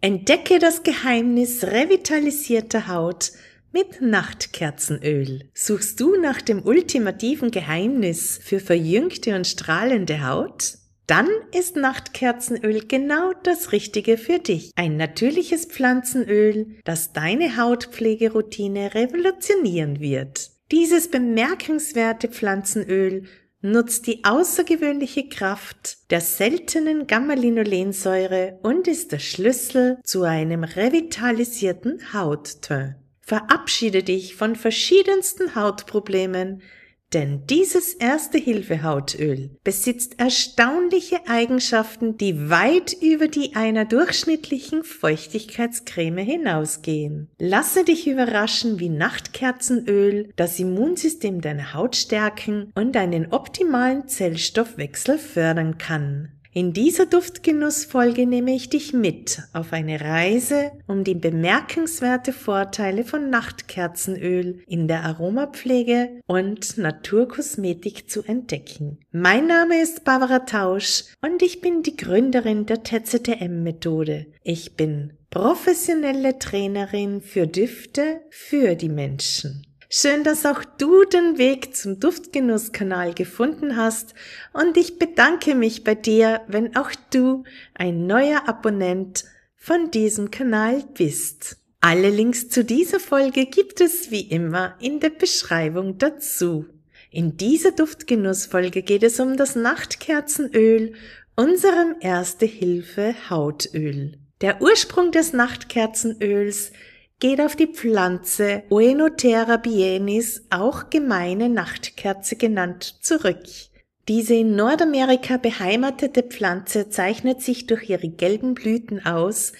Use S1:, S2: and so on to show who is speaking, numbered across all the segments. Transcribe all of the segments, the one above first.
S1: Entdecke das Geheimnis revitalisierter Haut mit Nachtkerzenöl. Suchst du nach dem ultimativen Geheimnis für verjüngte und strahlende Haut? Dann ist Nachtkerzenöl genau das Richtige für dich. Ein natürliches Pflanzenöl, das deine Hautpflegeroutine revolutionieren wird. Dieses bemerkenswerte Pflanzenöl nutzt die außergewöhnliche Kraft der seltenen Gamma-Linolensäure und ist der Schlüssel zu einem revitalisierten Hautteint. Verabschiede dich von verschiedensten Hautproblemen, denn dieses Erste-Hilfe-Hautöl besitzt erstaunliche Eigenschaften, die weit über die einer durchschnittlichen Feuchtigkeitscreme hinausgehen. Lasse dich überraschen, wie Nachtkerzenöl das Immunsystem deiner Haut stärken und einen optimalen Zellstoffwechsel fördern kann. In dieser Duftgenussfolge nehme ich dich mit auf eine Reise, um die bemerkenswerte Vorteile von Nachtkerzenöl in der Aromapflege und Naturkosmetik zu entdecken. Mein Name ist Barbara Tausch und ich bin die Gründerin der TZTM-Methode. Ich bin professionelle Trainerin für Düfte für die Menschen. Schön, dass auch du den Weg zum Duftgenusskanal gefunden hast und ich bedanke mich bei dir, wenn auch du ein neuer Abonnent von diesem Kanal bist. Alle Links zu dieser Folge gibt es wie immer in der Beschreibung dazu. In dieser Duftgenussfolge geht es um das Nachtkerzenöl, unserem Erste Hilfe Hautöl. Der Ursprung des Nachtkerzenöls geht auf die Pflanze Oenothera bienis, auch gemeine Nachtkerze genannt, zurück. Diese in Nordamerika beheimatete Pflanze zeichnet sich durch ihre gelben Blüten aus,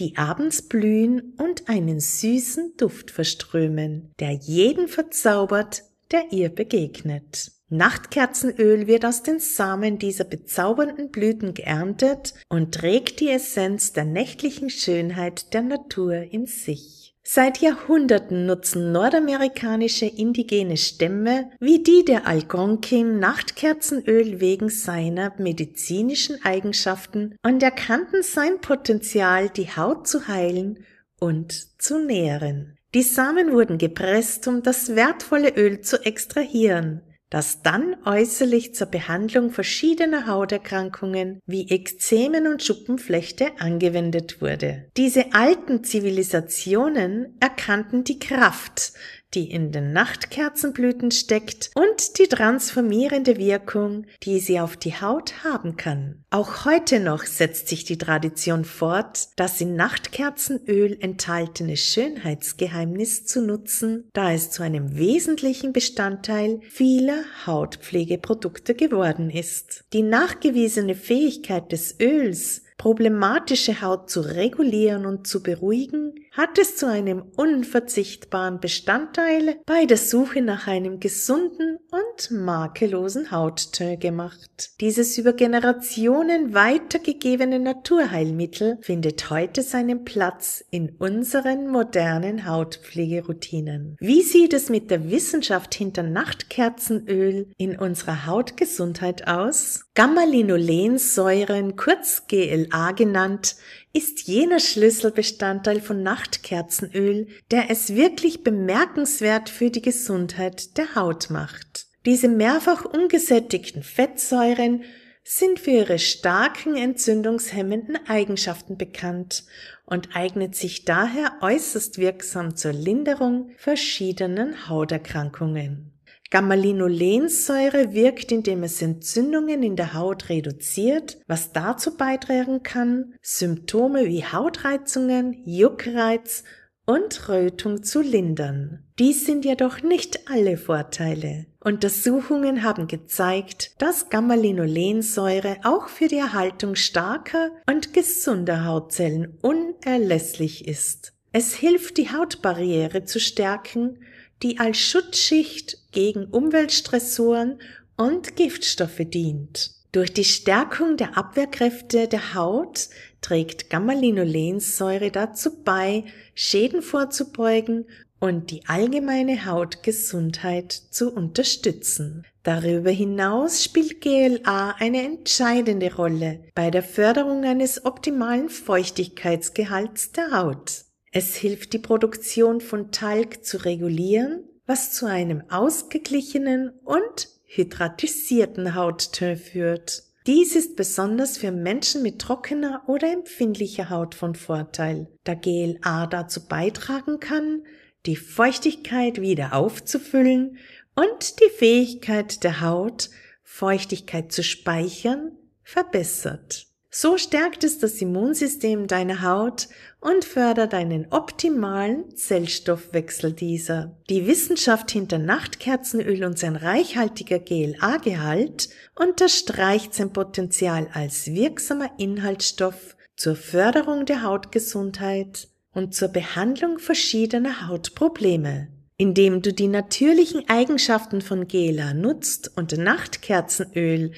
S1: die abends blühen und einen süßen Duft verströmen, der jeden verzaubert, der ihr begegnet. Nachtkerzenöl wird aus den Samen dieser bezaubernden Blüten geerntet und trägt die Essenz der nächtlichen Schönheit der Natur in sich. Seit Jahrhunderten nutzen nordamerikanische indigene Stämme wie die der Algonquin Nachtkerzenöl wegen seiner medizinischen Eigenschaften und erkannten sein Potenzial, die Haut zu heilen und zu nähren. Die Samen wurden gepresst, um das wertvolle Öl zu extrahieren das dann äußerlich zur Behandlung verschiedener Hauterkrankungen wie Ekzemen und Schuppenflechte angewendet wurde. Diese alten Zivilisationen erkannten die Kraft, die in den Nachtkerzenblüten steckt und die transformierende Wirkung, die sie auf die Haut haben kann. Auch heute noch setzt sich die Tradition fort, das in Nachtkerzenöl enthaltene Schönheitsgeheimnis zu nutzen, da es zu einem wesentlichen Bestandteil vieler Hautpflegeprodukte geworden ist. Die nachgewiesene Fähigkeit des Öls, problematische Haut zu regulieren und zu beruhigen, hat es zu einem unverzichtbaren Bestandteil bei der Suche nach einem gesunden und makellosen Hautteint gemacht. Dieses über Generationen weitergegebene Naturheilmittel findet heute seinen Platz in unseren modernen Hautpflegeroutinen. Wie sieht es mit der Wissenschaft hinter Nachtkerzenöl in unserer Hautgesundheit aus? Gamma-Linolensäuren, kurz GLA genannt, ist jener Schlüsselbestandteil von Nachtkerzenöl, der es wirklich bemerkenswert für die Gesundheit der Haut macht. Diese mehrfach ungesättigten Fettsäuren sind für ihre starken entzündungshemmenden Eigenschaften bekannt und eignet sich daher äußerst wirksam zur Linderung verschiedenen Hauterkrankungen. Gamma-Linolensäure wirkt, indem es Entzündungen in der Haut reduziert, was dazu beitragen kann, Symptome wie Hautreizungen, Juckreiz und Rötung zu lindern. Dies sind jedoch nicht alle Vorteile. Untersuchungen haben gezeigt, dass Gamma-Linolensäure auch für die Erhaltung starker und gesunder Hautzellen unerlässlich ist. Es hilft, die Hautbarriere zu stärken die als Schutzschicht gegen Umweltstressoren und Giftstoffe dient. Durch die Stärkung der Abwehrkräfte der Haut trägt Gamma-Linolensäure dazu bei, Schäden vorzubeugen und die allgemeine Hautgesundheit zu unterstützen. Darüber hinaus spielt GLA eine entscheidende Rolle bei der Förderung eines optimalen Feuchtigkeitsgehalts der Haut. Es hilft die Produktion von Talg zu regulieren, was zu einem ausgeglichenen und hydratisierten Hautton führt. Dies ist besonders für Menschen mit trockener oder empfindlicher Haut von Vorteil, da GLA dazu beitragen kann, die Feuchtigkeit wieder aufzufüllen und die Fähigkeit der Haut, Feuchtigkeit zu speichern, verbessert. So stärkt es das Immunsystem deiner Haut und fördert einen optimalen Zellstoffwechsel dieser. Die Wissenschaft hinter Nachtkerzenöl und sein reichhaltiger GLA-Gehalt unterstreicht sein Potenzial als wirksamer Inhaltsstoff zur Förderung der Hautgesundheit und zur Behandlung verschiedener Hautprobleme. Indem du die natürlichen Eigenschaften von Gela nutzt und Nachtkerzenöl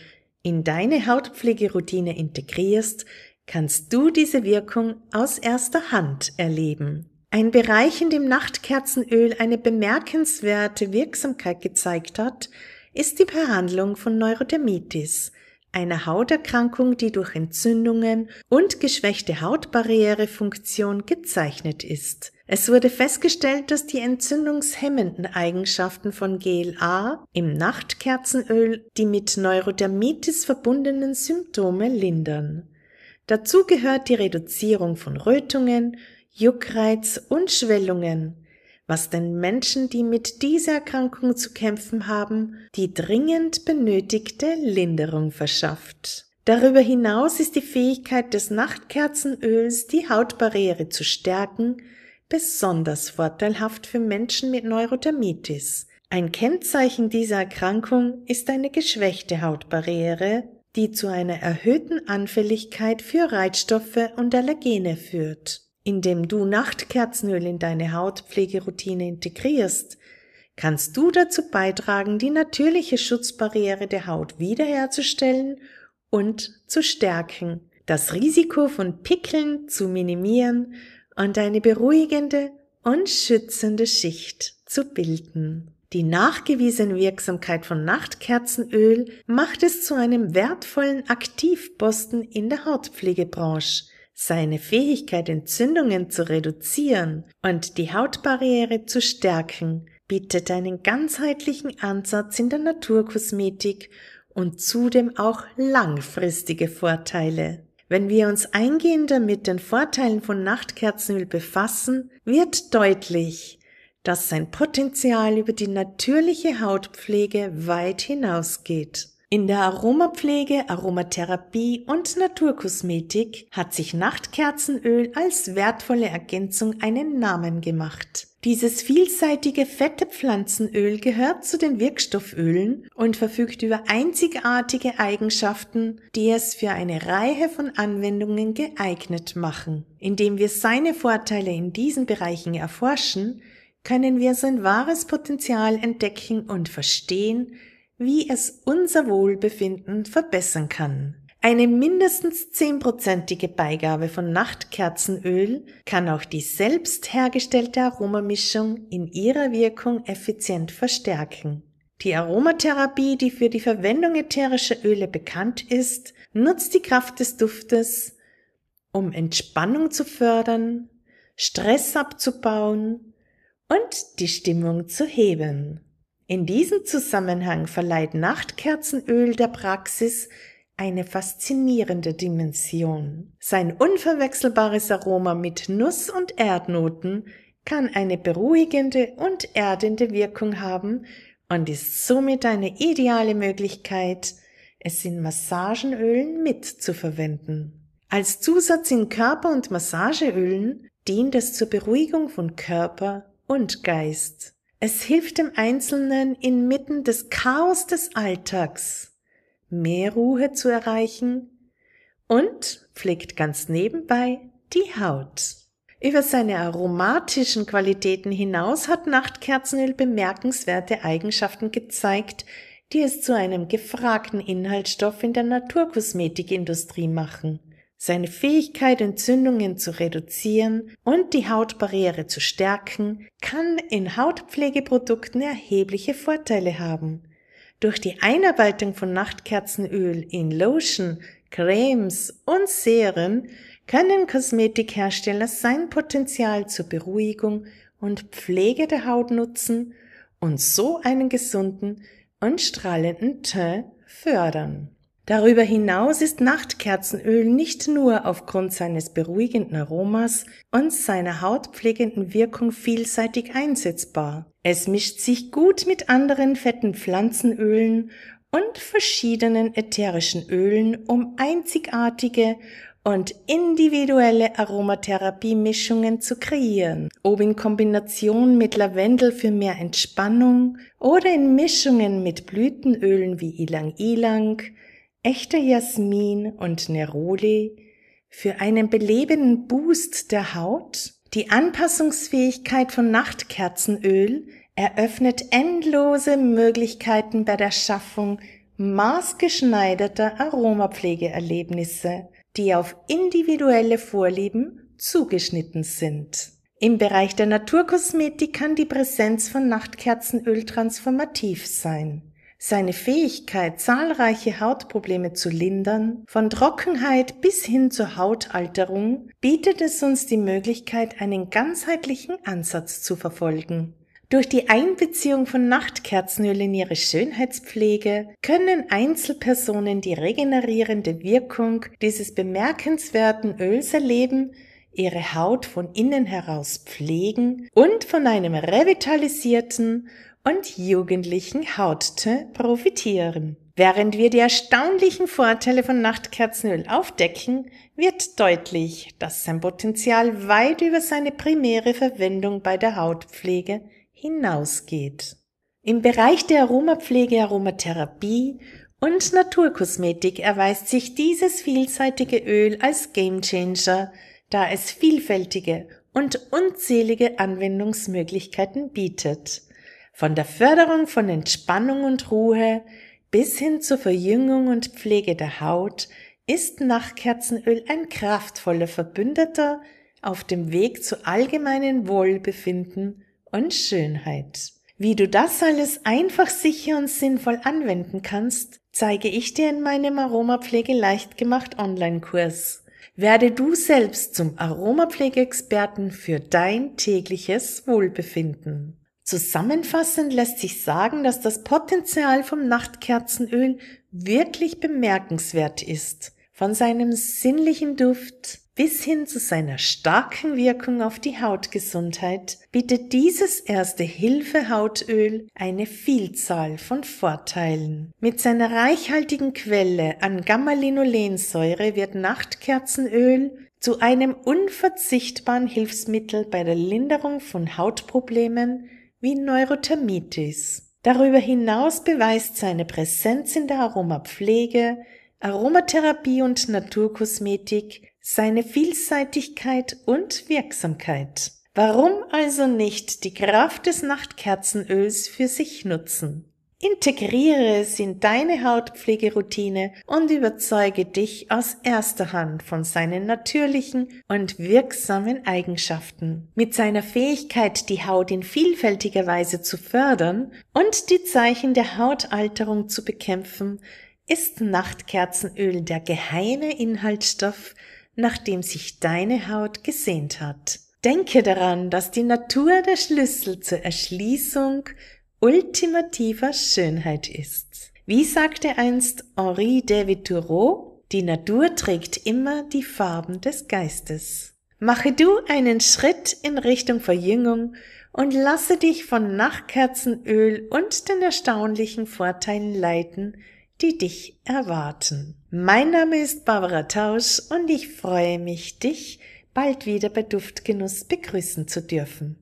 S1: in deine Hautpflegeroutine integrierst, kannst du diese Wirkung aus erster Hand erleben. Ein Bereich, in dem Nachtkerzenöl eine bemerkenswerte Wirksamkeit gezeigt hat, ist die Behandlung von Neurodermitis, einer Hauterkrankung, die durch Entzündungen und geschwächte Hautbarrierefunktion gezeichnet ist. Es wurde festgestellt, dass die entzündungshemmenden Eigenschaften von GLA im Nachtkerzenöl die mit Neurodermitis verbundenen Symptome lindern. Dazu gehört die Reduzierung von Rötungen, Juckreiz und Schwellungen, was den Menschen, die mit dieser Erkrankung zu kämpfen haben, die dringend benötigte Linderung verschafft. Darüber hinaus ist die Fähigkeit des Nachtkerzenöls, die Hautbarriere zu stärken, besonders vorteilhaft für Menschen mit Neurodermitis. Ein Kennzeichen dieser Erkrankung ist eine geschwächte Hautbarriere, die zu einer erhöhten Anfälligkeit für Reizstoffe und Allergene führt. Indem du Nachtkerzenöl in deine Hautpflegeroutine integrierst, kannst du dazu beitragen, die natürliche Schutzbarriere der Haut wiederherzustellen und zu stärken, das Risiko von Pickeln zu minimieren und eine beruhigende und schützende Schicht zu bilden. Die nachgewiesene Wirksamkeit von Nachtkerzenöl macht es zu einem wertvollen Aktivposten in der Hautpflegebranche. Seine Fähigkeit, Entzündungen zu reduzieren und die Hautbarriere zu stärken, bietet einen ganzheitlichen Ansatz in der Naturkosmetik und zudem auch langfristige Vorteile. Wenn wir uns eingehender mit den Vorteilen von Nachtkerzenöl befassen, wird deutlich, dass sein Potenzial über die natürliche Hautpflege weit hinausgeht. In der Aromapflege, Aromatherapie und Naturkosmetik hat sich Nachtkerzenöl als wertvolle Ergänzung einen Namen gemacht. Dieses vielseitige fette Pflanzenöl gehört zu den Wirkstoffölen und verfügt über einzigartige Eigenschaften, die es für eine Reihe von Anwendungen geeignet machen. Indem wir seine Vorteile in diesen Bereichen erforschen, können wir sein wahres Potenzial entdecken und verstehen, wie es unser Wohlbefinden verbessern kann. Eine mindestens zehnprozentige Beigabe von Nachtkerzenöl kann auch die selbst hergestellte Aromamischung in ihrer Wirkung effizient verstärken. Die Aromatherapie, die für die Verwendung ätherischer Öle bekannt ist, nutzt die Kraft des Duftes, um Entspannung zu fördern, Stress abzubauen und die Stimmung zu heben. In diesem Zusammenhang verleiht Nachtkerzenöl der Praxis eine faszinierende Dimension. Sein unverwechselbares Aroma mit Nuss- und Erdnoten kann eine beruhigende und erdende Wirkung haben und ist somit eine ideale Möglichkeit, es in Massagenölen mitzuverwenden. Als Zusatz in Körper- und Massageölen dient es zur Beruhigung von Körper und Geist. Es hilft dem Einzelnen inmitten des Chaos des Alltags mehr Ruhe zu erreichen und pflegt ganz nebenbei die Haut. Über seine aromatischen Qualitäten hinaus hat Nachtkerzenöl bemerkenswerte Eigenschaften gezeigt, die es zu einem gefragten Inhaltsstoff in der Naturkosmetikindustrie machen. seine Fähigkeit, Entzündungen zu reduzieren und die Hautbarriere zu stärken, kann in Hautpflegeprodukten erhebliche Vorteile haben. Durch die Einarbeitung von Nachtkerzenöl in Lotion, Cremes und Serien können Kosmetikhersteller sein Potenzial zur Beruhigung und Pflege der Haut nutzen und so einen gesunden und strahlenden Teint fördern. Darüber hinaus ist Nachtkerzenöl nicht nur aufgrund seines beruhigenden Aromas und seiner hautpflegenden Wirkung vielseitig einsetzbar. Es mischt sich gut mit anderen fetten Pflanzenölen und verschiedenen ätherischen Ölen, um einzigartige und individuelle Aromatherapie-Mischungen zu kreieren, ob in Kombination mit Lavendel für mehr Entspannung oder in Mischungen mit Blütenölen wie Ilang Ilang, echter Jasmin und Neroli für einen belebenden Boost der Haut. Die Anpassungsfähigkeit von Nachtkerzenöl eröffnet endlose Möglichkeiten bei der Schaffung maßgeschneiderter Aromapflegeerlebnisse die auf individuelle Vorlieben zugeschnitten sind. Im Bereich der Naturkosmetik kann die Präsenz von Nachtkerzenöl transformativ sein. Seine Fähigkeit, zahlreiche Hautprobleme zu lindern, von Trockenheit bis hin zur Hautalterung, bietet es uns die Möglichkeit, einen ganzheitlichen Ansatz zu verfolgen. Durch die Einbeziehung von Nachtkerzenöl in ihre Schönheitspflege können Einzelpersonen die regenerierende Wirkung dieses bemerkenswerten Öls erleben, ihre Haut von innen heraus pflegen und von einem revitalisierten und jugendlichen Hautteint profitieren. Während wir die erstaunlichen Vorteile von Nachtkerzenöl aufdecken, wird deutlich, dass sein Potenzial weit über seine primäre Verwendung bei der Hautpflege hinausgeht. Im Bereich der Aromapflege, Aromatherapie und Naturkosmetik erweist sich dieses vielseitige Öl als Gamechanger, da es vielfältige und unzählige Anwendungsmöglichkeiten bietet. Von der Förderung von Entspannung und Ruhe bis hin zur Verjüngung und Pflege der Haut ist Nachtkerzenöl ein kraftvoller Verbündeter auf dem Weg zu allgemeinen Wohlbefinden und Schönheit. Wie du das alles einfach sicher und sinnvoll anwenden kannst, zeige ich dir in meinem Aromapflege leicht gemacht Online-Kurs. Werde du selbst zum Aromapflegeexperten für dein tägliches Wohlbefinden. Zusammenfassend lässt sich sagen, dass das Potenzial vom Nachtkerzenöl wirklich bemerkenswert ist. Von seinem sinnlichen Duft bis hin zu seiner starken Wirkung auf die Hautgesundheit bietet dieses erste Hilfe-Hautöl eine Vielzahl von Vorteilen. Mit seiner reichhaltigen Quelle an Gamma-Linolensäure wird Nachtkerzenöl zu einem unverzichtbaren Hilfsmittel bei der Linderung von Hautproblemen wie Neurothermitis. Darüber hinaus beweist seine Präsenz in der Aromapflege, Aromatherapie und Naturkosmetik seine Vielseitigkeit und Wirksamkeit. Warum also nicht die Kraft des Nachtkerzenöls für sich nutzen? Integriere es in deine Hautpflegeroutine und überzeuge dich aus erster Hand von seinen natürlichen und wirksamen Eigenschaften. Mit seiner Fähigkeit, die Haut in vielfältiger Weise zu fördern und die Zeichen der Hautalterung zu bekämpfen, ist Nachtkerzenöl der geheime Inhaltsstoff, nach dem sich deine Haut gesehnt hat. Denke daran, dass die Natur der Schlüssel zur Erschließung ultimativer Schönheit ist. Wie sagte einst Henri David Thoreau, die Natur trägt immer die Farben des Geistes. Mache du einen Schritt in Richtung Verjüngung und lasse dich von Nachtkerzenöl und den erstaunlichen Vorteilen leiten, die dich erwarten. Mein Name ist Barbara Tausch und ich freue mich, dich bald wieder bei Duftgenuss begrüßen zu dürfen.